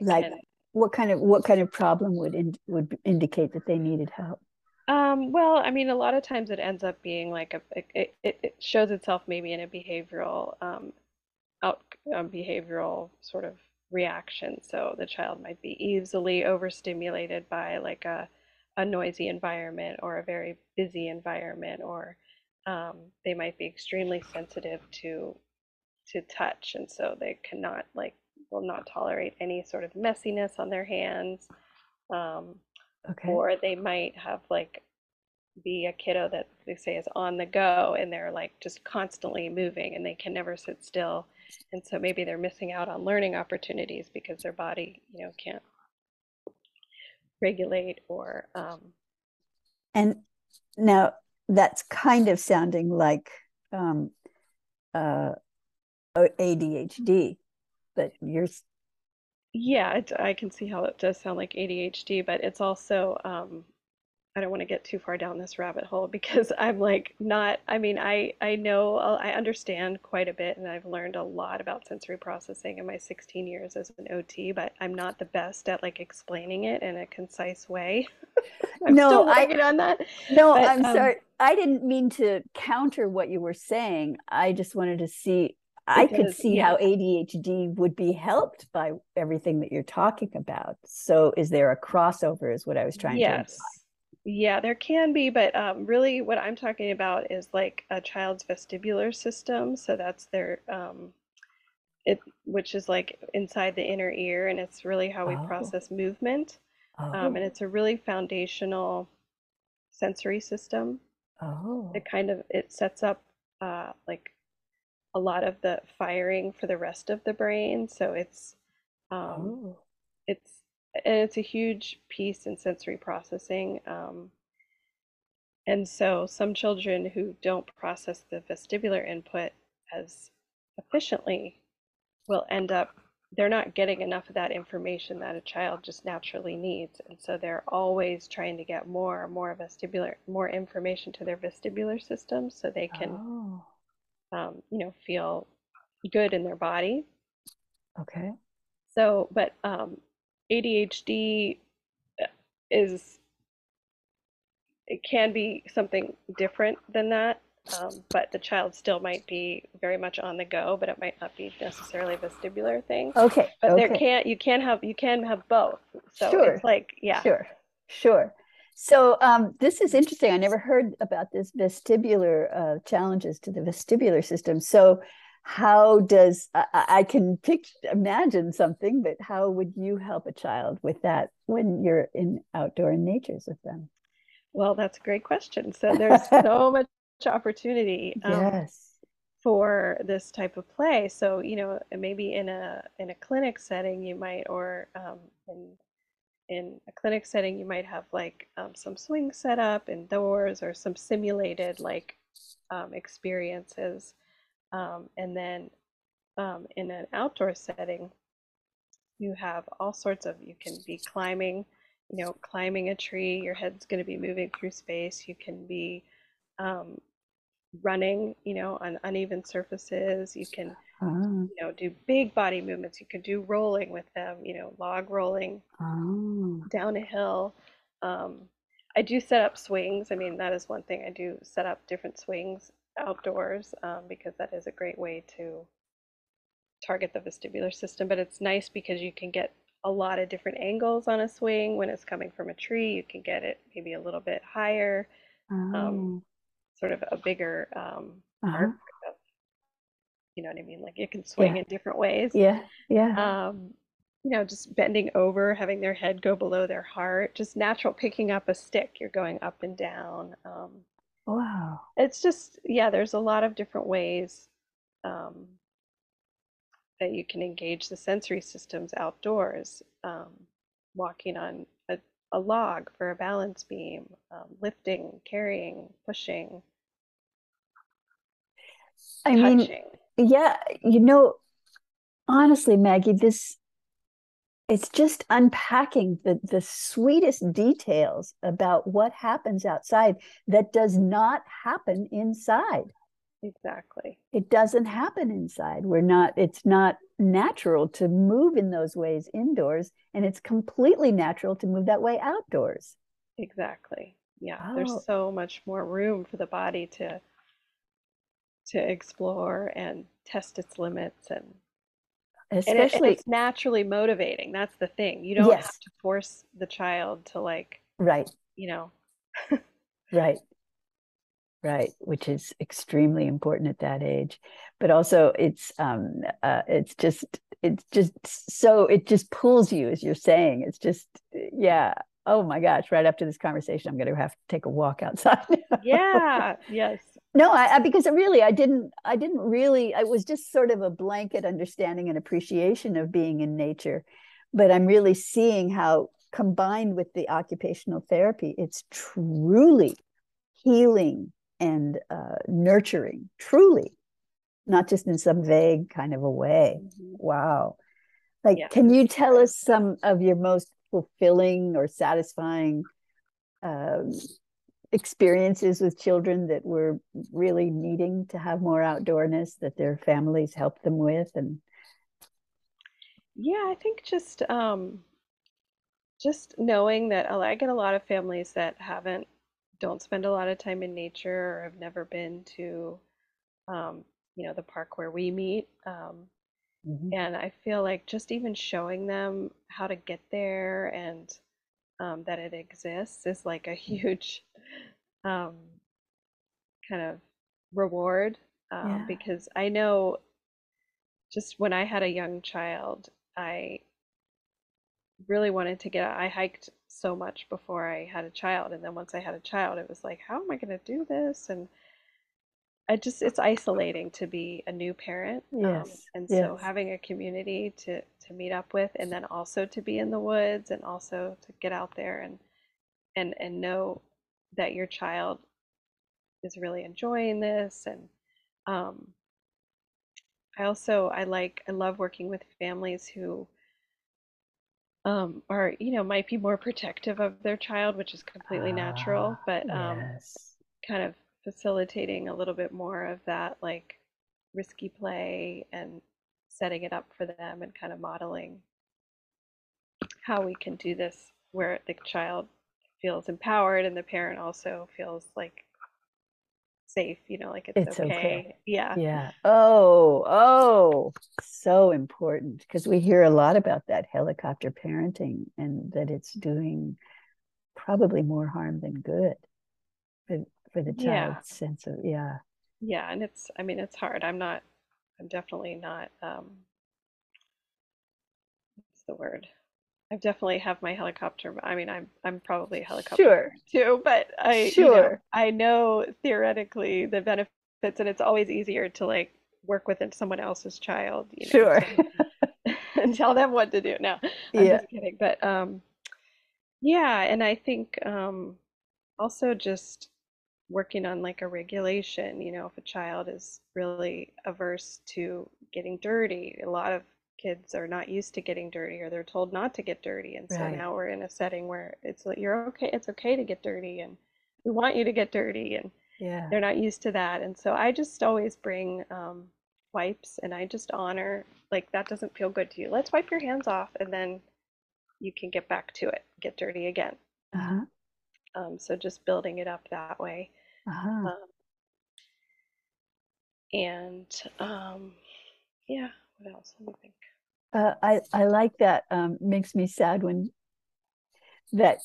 like can, what kind of what kind of problem would in, would indicate that they needed help um, well i mean a lot of times it ends up being like a it, it, it shows itself maybe in a behavioral um, out um, behavioral sort of reaction. So the child might be easily overstimulated by like a a noisy environment or a very busy environment or um, they might be extremely sensitive to to touch and so they cannot like will not tolerate any sort of messiness on their hands. Um, okay. or they might have like be a kiddo that they say is on the go and they're like just constantly moving and they can never sit still and so maybe they're missing out on learning opportunities because their body you know can't regulate or um, and now that's kind of sounding like um, uh, ADHD, but you're. Yeah, it, I can see how it does sound like ADHD, but it's also um, I don't want to get too far down this rabbit hole because I'm like not I mean I I know I understand quite a bit and I've learned a lot about sensory processing in my 16 years as an OT but I'm not the best at like explaining it in a concise way. I'm no, still working I, on that. No, but, I'm um, sorry. I didn't mean to counter what you were saying. I just wanted to see I could see yeah. how ADHD would be helped by everything that you're talking about. So is there a crossover is what I was trying yes. to Yes. Yeah, there can be, but um, really what I'm talking about is like a child's vestibular system. So that's their, um, it, which is like inside the inner ear, and it's really how we oh. process movement. Oh. Um, and it's a really foundational sensory system. Oh. It kind of it sets up uh, like a lot of the firing for the rest of the brain. So it's um, Oh. it's and it's a huge piece in sensory processing. Um, and so some children who don't process the vestibular input as efficiently will end up they're not getting enough of that information that a child just naturally needs. And so they're always trying to get more and more vestibular more information to their vestibular system so they can Oh. Um, you know feel good in their body. Okay. So, but um, ADHD uh, is it can be something different than that, um, but the child still might be very much on the go, but it might not be necessarily a vestibular thing. Okay. But there can't you can have you can have both. So Sure. it's like yeah, Sure, sure. So um, this is interesting. I never heard about this vestibular uh, challenges to the vestibular system. So how does I, I can picture, imagine something, but how would you help a child with that when you're in outdoor natures with them? Well, that's a great question. So there's so much opportunity um, yes. for this type of play. So, you know, maybe in a in a clinic setting, you might, or um, in in a clinic setting, you might have like um, some swing set up indoors or some simulated like um, experiences. Um, and then um, in an outdoor setting, you have all sorts of, you can be climbing, you know, climbing a tree, your head's going to be moving through space. You can be um, running, you know, on uneven surfaces. You can, Ah, you know, do big body movements. You can do rolling with them, you know, log rolling ah. down a hill. Um, I do set up swings. I mean, that is one thing I do set up different swings outdoors um, because that is a great way to target the vestibular system. But it's nice because you can get a lot of different angles on a swing. When it's coming from a tree, you can get it maybe a little bit higher, ah. sort of a bigger um, Uh-huh. arc you know what I mean? Like it can swing Yeah. in different ways. Yeah, yeah. um, you know, just bending over, having their head go below their heart, just natural picking up a stick, you're going up and down. Um, wow. it's just, yeah, there's a lot of different ways um, that you can engage the sensory systems outdoors. Um, walking on a, a log for a balance beam, um, lifting, carrying, pushing, I mean, touching. Yeah, you know, honestly, Maggie, this it's just unpacking the the sweetest details about what happens outside that does not happen inside. Exactly. It doesn't happen inside. We're not, it's not natural to move in those ways indoors, and it's completely natural to move that way outdoors. Exactly. Yeah, Oh. there's so much more room for the body to to explore and test its limits and and, it, and Especially, it's naturally motivating. That's the thing. You don't have to force the child to like, right, you know, right. Right, which is extremely important at that age. But also it's um uh it's just it's just so it just pulls you as you're saying. It's just yeah. Oh my gosh, right after this conversation, I'm gonna have to take a walk outside. yeah, yes. No, I, I because really I didn't I didn't really I was just sort of a blanket understanding and appreciation of being in nature. But I'm really seeing how combined with the occupational therapy, it's truly healing and uh, nurturing, truly, not just in some vague kind of a way. Mhm. Wow. Like, Yeah, can you tell us some of your most fulfilling or satisfying um, experiences with children that were really needing to have more outdoorness that their families helped them with? And Yeah, I think just um just knowing that i get a lot of families that haven't don't spend a lot of time in nature or have never been to um, you know, the park where we meet. Um, Mhm. and I feel like just even showing them how to get there and um, that it exists is like a huge um, kind of reward um, yeah, because I know just when I had a young child, I really wanted to get out. I hiked so much before I had a child, and then once I had a child, it was like, how am I going to do this? And I just it's isolating to be a new parent. Um, Yes. and Yes. so having a community to to meet up with and then also to be in the woods and also to get out there and and and know that your child is really enjoying this and um I also I like I love working with families who um are you know might be more protective of their child, which is completely natural, Ah, but um yes. kind of facilitating a little bit more of that like risky play and setting it up for them and kind of modeling how we can do this where the child feels empowered and the parent also feels like safe, you know, like it's It's okay. okay. Yeah. Yeah. Oh, oh, so important because we hear a lot about that helicopter parenting and that it's doing probably more harm than good for for the Yeah. child's sense of yeah. Yeah, and it's I mean it's hard. I'm not I'm definitely not um what's the word? I definitely have my helicopter. I mean, I'm I'm probably a helicopter Sure. too, but I, you know, Sure. I know theoretically the benefits, and it's always easier to like work with someone else's child, you know, Sure. and tell them what to do. No, I'm Yeah. just kidding. But um, yeah, and I think um, also just working on like a regulation, you know, if a child is really averse to getting dirty, a lot of kids are not used to getting dirty or they're told not to get dirty. And so Right. now we're in a setting where it's like you're okay, it's okay to get dirty and we want you to get dirty and Yeah. they're not used to that. And so I just always bring um, wipes and I just honor like that doesn't feel good to you. Let's wipe your hands off and then you can get back to it, get dirty again. Uh-huh. Um, so just building it up that way. Uh-huh. Um, and um, yeah, what else? Let me think. Uh, I I like that. Um, makes me sad when that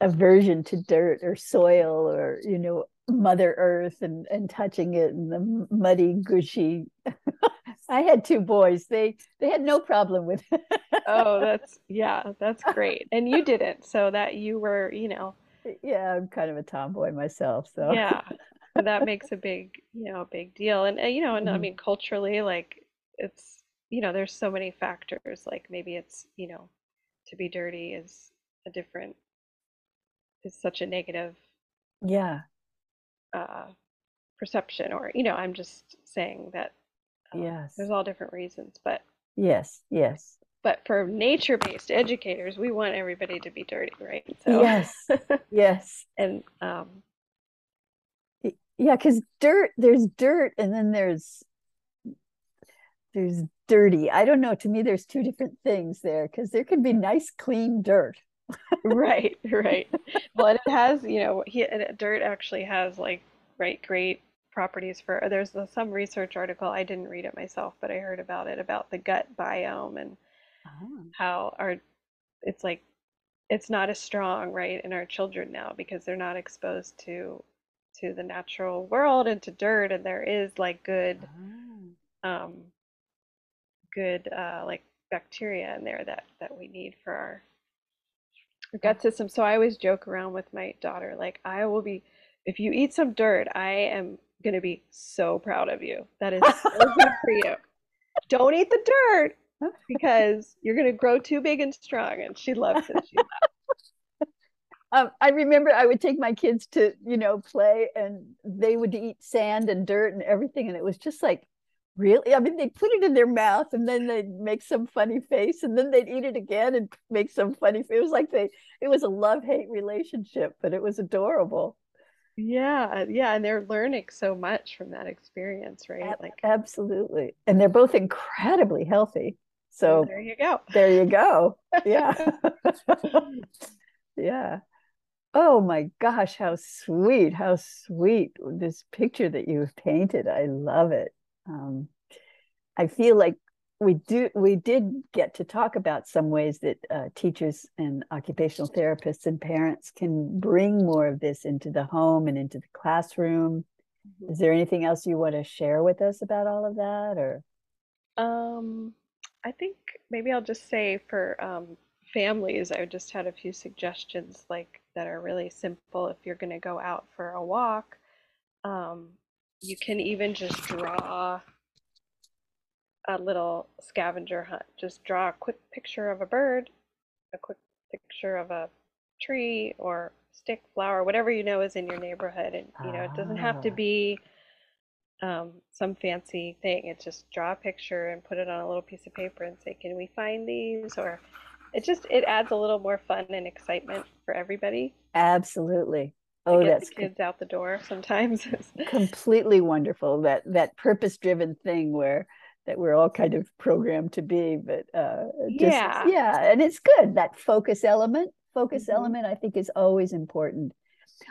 aversion to dirt or soil or you know Mother Earth and and touching it and the muddy, gushy. I had two boys. They they had no problem with it. Oh, that's yeah, that's great. And you didn't, so that you were, you know, Yeah, I'm kind of a tomboy myself, so yeah, that makes a big, you know, big deal. And uh, you know, and I Mhm. mean culturally, like it's, you know, there's so many factors. Like maybe it's, you know, to be dirty is a different, is such a negative yeah, uh, perception, or you know, I'm just saying that um, yes, there's all different reasons, but yes, yes, but for nature-based educators, we want everybody to be dirty, right? So yes, yes. and um, Yeah, because dirt, there's dirt and then there's there's dirty. I don't know. To me, there's two different things there because there could be nice, clean dirt. right, right. Well, it has, you know, he, and dirt actually has like right great properties for. There's some research article I didn't read it myself, but I heard about it about the gut biome and how our it's like it's not as strong, right, in our children now because they're not exposed to to the natural world and to dirt, and there is like good um, good uh, like bacteria in there that that we need for our, our gut system. So I always joke around with my daughter, like I will be, if you eat some dirt, I am gonna be so proud of you. That is so good for you. Don't eat the dirt because you're gonna grow too big and strong. And she loves it. She Um, I remember I would take my kids to, you know, play and they would eat sand and dirt and everything. And it was just like, really? I mean, they'd put it in their mouth and then they'd make some funny face and then they'd eat it again and make some funny face. It was like they, it was a love hate relationship, but it was adorable. yeah, yeah, and they're learning so much from that experience, right? Like, Absolutely. And they're both incredibly healthy. So there you go. there you go. Yeah. yeah. Oh my gosh, how sweet, how sweet this picture that you've painted. I love it. Um, I feel like we do we did get to talk about some ways that uh, teachers and occupational therapists and parents can bring more of this into the home and into the classroom. Is there anything else you want to share with us about all of that or Um, I think maybe I'll just say for um, families, I just had a few suggestions like that are really simple if you're going to go out for a walk. Um, you can even just draw a little scavenger hunt. Just draw a quick picture of a bird, a quick picture of a tree or stick, flower, whatever you know is in your neighborhood. And, you know, it doesn't have to Ah. be um, some fancy thing. It's just draw a picture and put it on a little piece of paper and say, can we find these? Or it just, it adds a little more fun and excitement for everybody Absolutely. Oh, get that's the kids out the door sometimes. completely wonderful. That that purpose-driven thing where that we're all kind of programmed to be, but uh, just Yeah. yeah, and it's good. That focus element, focus Mhm. element, I think is always important.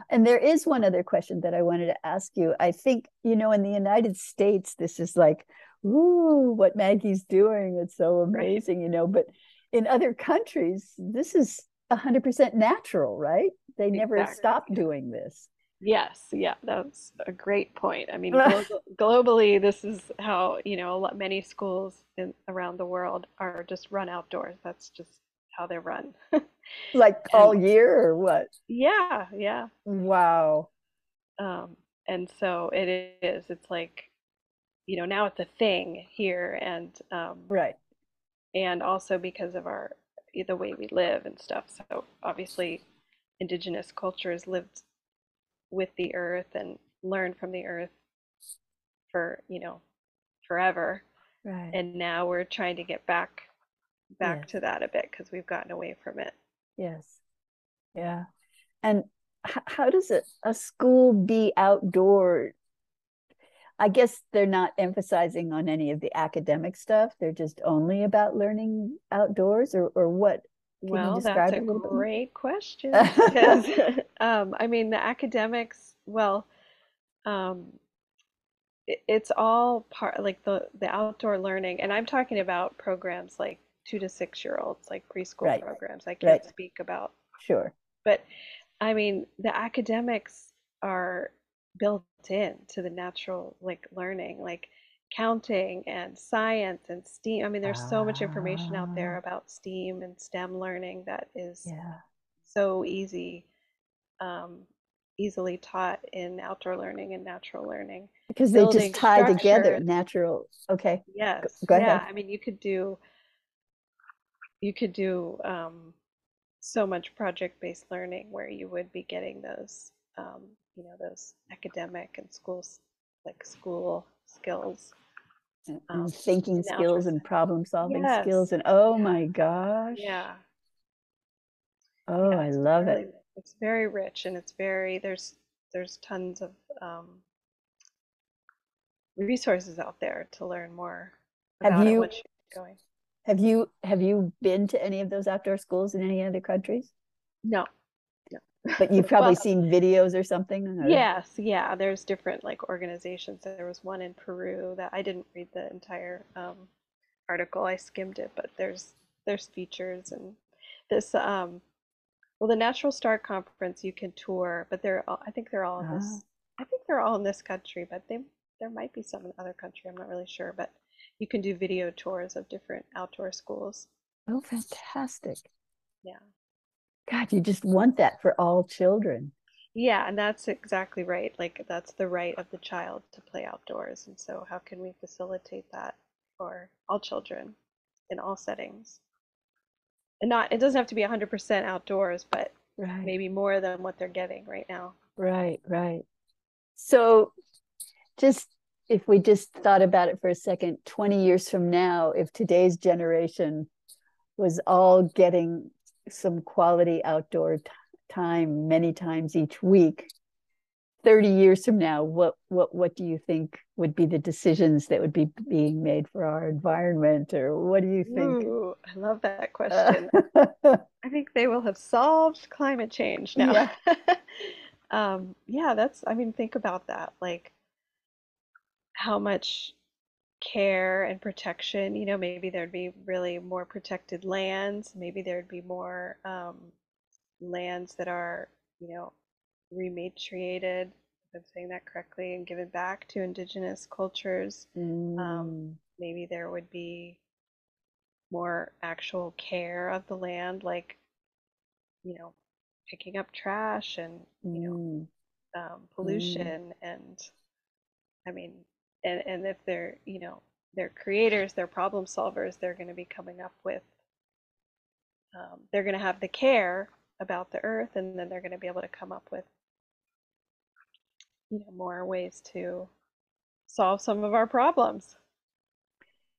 And there is one other question that I wanted to ask you. I think, you know, in the United States, this is like, ooh, what Maggie's doing. It's so amazing, you know. But in other countries, this is 100% natural, right? They never Exactly. stopped doing this. Yes, yeah, that's a great point. I mean, glo globally, this is how, you know, a lot, many schools in, around the world are just run outdoors. That's just how they're run. Like all year or what? yeah, yeah. Wow. Um, and so it is, it's like, you know, now it's a thing here and um, Right. and also because of our the way we live and stuff. So obviously, indigenous cultures lived with the earth and learned from the earth for you know forever, Right. and now we're trying to get back back Yes. to that a bit because we've gotten away from it. Yes. Yeah. And h- how does a, a school be outdoor? I guess they're not emphasizing on any of the academic stuff. They're just only about learning outdoors or, or what? Can you Well, describe that's a a great question because um, I mean the academics. Well, um, it, it's all part like the the outdoor learning, and I'm talking about programs like two to six year olds, like preschool Right. programs. I can't speak about, Sure. but I mean the academics are built in to the natural like learning, like counting and science and STEAM. I mean, there's so much information out there Ah, about STEAM and STEM learning that is yeah. so easy, um, easily taught in outdoor learning and natural learning. Because they just tie together natural. Okay. Yes, go yeah. ahead. I mean, you could do you could do um, so much project-based learning where you would be getting those, um, you know, those academic and schools like school skills. And, Um, and thinking in the outdoor skills and problem solving Yes, skills. And oh yeah, my gosh. yeah, Oh, yeah. I love really, it. it's very rich and it's very there's there's tons of um, resources out there to learn more Have about it you get going. Have you have you been to any of those outdoor schools in any other countries? No, no. But you've probably Well, seen videos or something or yes, yeah. There's different like organizations. There was one in Peru that I didn't read the entire um, article. I skimmed it, but there's there's features and this um well the Natural Start Conference you can tour, but they're all, I think they're all in Ah, this I think they're all in this country, but they there might be some in other country. I'm not really sure, but you can do video tours of different outdoor schools. oh, fantastic. Yeah. God, you just want that for all children. Yeah, and that's exactly right. Like that's the right of the child to play outdoors. And so how can we facilitate that for all children in all settings? And not it doesn't have to be 100% outdoors, but Right, maybe more than what they're getting right now. right, right. So just if we just thought about it for a second, 20 years from now, if today's generation was all getting some quality outdoor t- time many times each week, 30 years from now, what what what do you think would be the decisions that would be being made for our environment or what do you think? Ooh, I love that Uh, question. I think they will have solved climate change now. yeah, Um, yeah, that's, I mean, think about that. Like how much care and protection, you know, maybe there'd be really more protected lands. Maybe there'd be more um, lands that are, you know, rematriated, if I'm saying that correctly, and given back to indigenous cultures. Um, Mm, maybe there would be more actual care of the land, like, you know, picking up trash and, you know, mm, um, mm. pollution and I mean, and and if they're you know they're creators, they're problem solvers, they're going to be coming up with. Um, they're going to have the care about the earth, and then they're going to be able to come up with you know more ways to solve some of our problems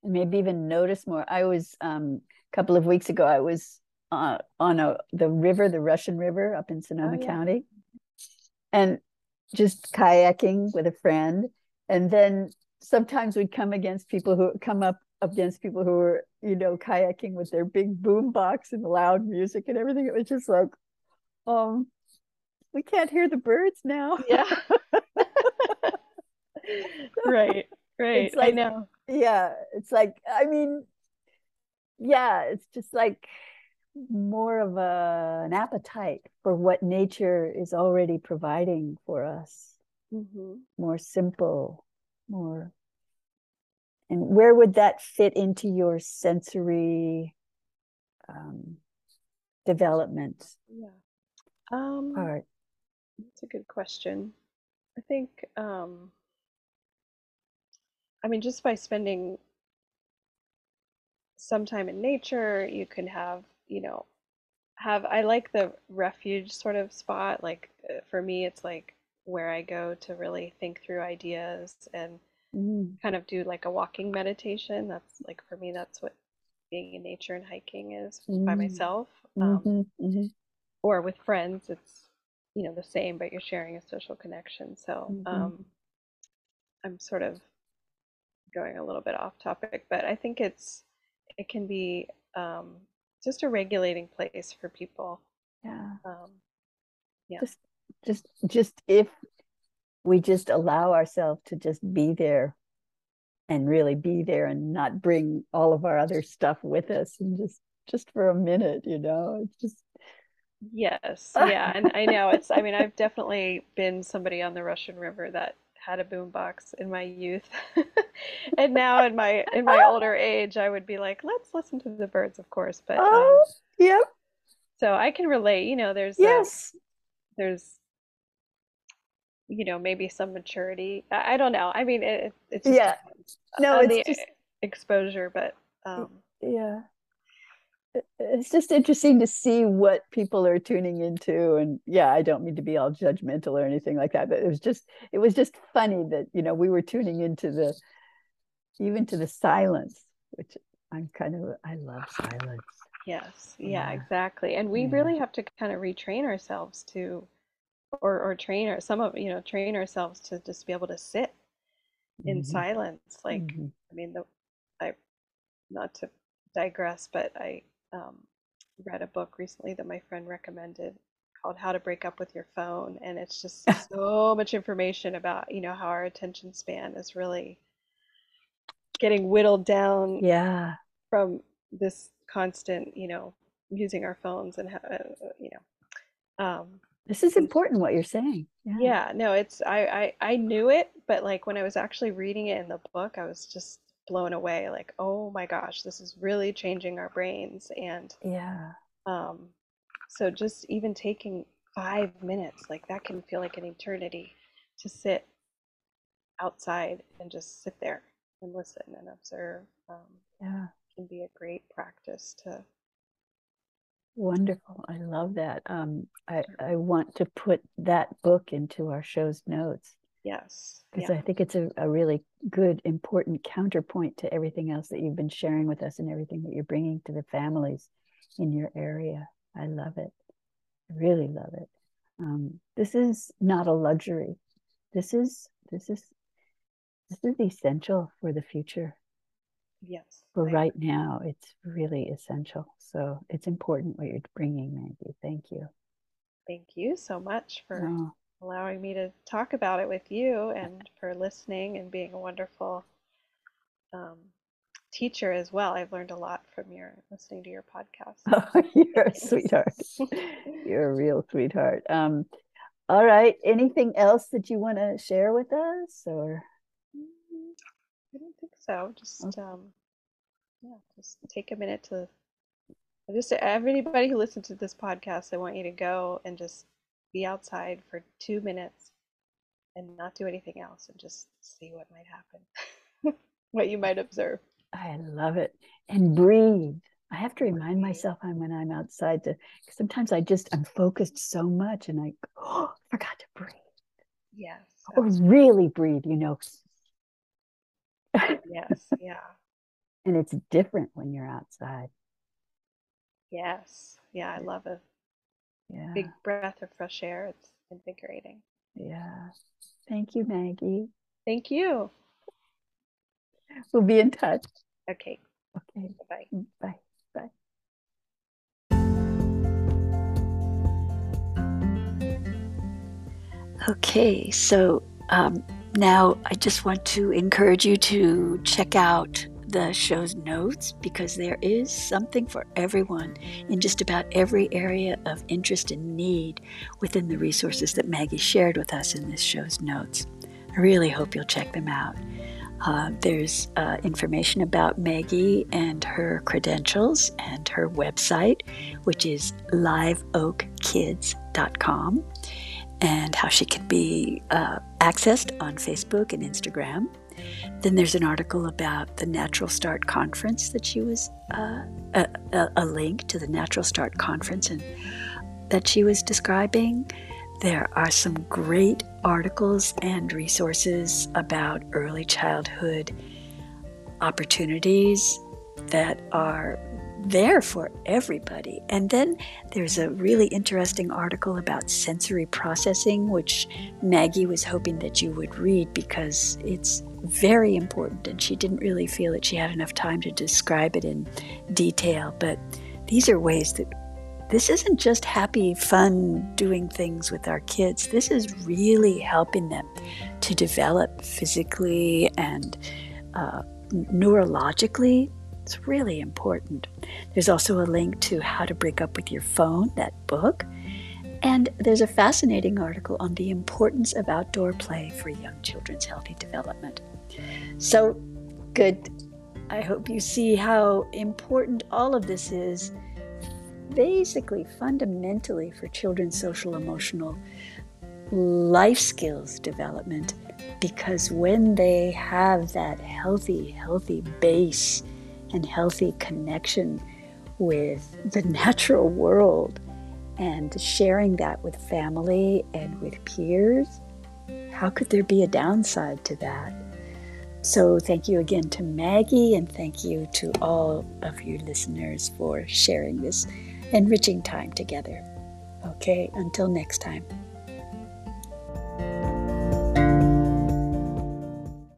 and maybe even notice more i was um, a couple of weeks ago i was uh, on a the river the russian river up in sonoma oh, yeah. county and just kayaking with a friend and then sometimes we'd come against people who come up against people who were you know kayaking with their big boom box and loud music and everything. It was just like um we can't hear the birds now. Yeah. Right right. It's like, i know. yeah it's like i mean yeah it's just like more of a, an appetite for what nature is already providing for us mm-hmm. more simple more and where would that fit into your sensory um, development yeah um, part that's a good question i think um, I mean, just by spending some time in nature, you can have, you know, have, I like the refuge sort of spot. Like uh, for me, it's like where I go to really think through ideas and mm. kind of do like a walking meditation. That's like for me, that's what being in nature and hiking is mm. by myself. Um, mm-hmm, mm-hmm. Or with friends, it's, you know, the same, but you're sharing a social connection. So mm-hmm. um, I'm sort of going a little bit off topic, but I think it's it can be um, just a regulating place for people. Yeah. Um, yeah. Just just just if we just allow ourselves to just be there and really be there and not bring all of our other stuff with us and just just for a minute, you know, it's just Yes, yeah, and I know it's. I mean, I've definitely been somebody on the Russian River that had a boombox in my youth, and now in my in my older age, I would be like, let's listen to the birds, of course. But oh, um, yep. So I can relate. You know, there's yes, there's you know maybe some maturity. I, I don't know. I mean, it, it's yeah. No, it's just exposure, but um, yeah it's just interesting to see what people are tuning into and yeah i don't mean to be all judgmental or anything like that but it was just it was just funny that you know we were tuning into the even to the silence which i'm kind of i love silence yes yeah, yeah exactly and we yeah. really have to kind of retrain ourselves to or or train or some of you know train ourselves to just be able to sit in mm-hmm. silence like mm-hmm. i mean the i not to digress but i um, read a book recently that my friend recommended called How to Break Up with Your Phone. And it's just so much information about, you know, how our attention span is really getting whittled down yeah. from this constant, you know, using our phones and, uh, you know, um, this is important what you're saying. Yeah. yeah, no, it's I, I I knew it, but like when I was actually reading it in the book, I was just blown away like oh my gosh this is really changing our brains and yeah um so just even taking five minutes like that can feel like an eternity to sit outside and just sit there and listen and observe um, yeah can be a great practice to wonderful i love that um i i want to put that book into our show's notes Yes. Because yeah. I think it's a, a really good, important counterpoint to everything else that you've been sharing with us and everything that you're bringing to the families in your area. I love it. I really love it. Um, this is not a luxury. This is this is this is essential for the future. Yes. For right now, it's really essential. So it's important what you're bringing, Maggie. Thank you. Thank you so much for oh allowing me to talk about it with you and for listening and being a wonderful um, teacher as well. I've learned a lot from your listening to your podcast. Oh, you're a sweetheart. you're a real sweetheart. Um, all right. Anything else that you want to share with us, or? Mm, I don't think so. Just okay. um, yeah, just take a minute to. Just everybody who listens to this podcast, I want you to go and just be outside for two minutes and not do anything else and just see what might happen, what you might observe. I love it. And breathe. I have to remind myself when I'm outside to sometimes I just I'm focused so much and I oh, forgot to breathe. Yes. Or really breathe, you know. yes, yeah. And it's different when you're outside. Yes. Yeah, I love a yeah. big breath of fresh air. It's invigorating. Yeah. Thank you, Maggie. Thank you. We'll be in touch. Okay. Okay. Bye. Bye. Bye. Okay, so um, now I just want to encourage you to check out the show's notes because there is something for everyone in just about every area of interest and need within the resources that Maggie shared with us in this show's notes. I really hope you'll check them out. Uh, there's uh, information about Maggie and her credentials and her website, which is liveoakkids.com, and how she can be uh, accessed on Facebook and Instagram. Then there's an article about the Natural Start Conference that she was uh, a, a, link to the Natural Start Conference and that she was describing. There are some great articles and resources about early childhood opportunities that are there for everybody. And then there's a really interesting article about sensory processing, which Maggie was hoping that you would read because it's very important. And she didn't really feel that she had enough time to describe it in detail. But these are ways that this isn't just happy, fun doing things with our kids. This is really helping them to develop physically and uh, neurologically. It's really important. There's also a link to How to Break Up with Your Phone, that book. And there's a fascinating article on the importance of outdoor play for young children's healthy development. So, good. I hope you see how important all of this is basically fundamentally for children's social emotional life skills development because when they have that healthy healthy base and healthy connection with the natural world and sharing that with family and with peers how could there be a downside to that so, thank you again to Maggie, and thank you to all of you listeners for sharing this enriching time together. Okay, until next time.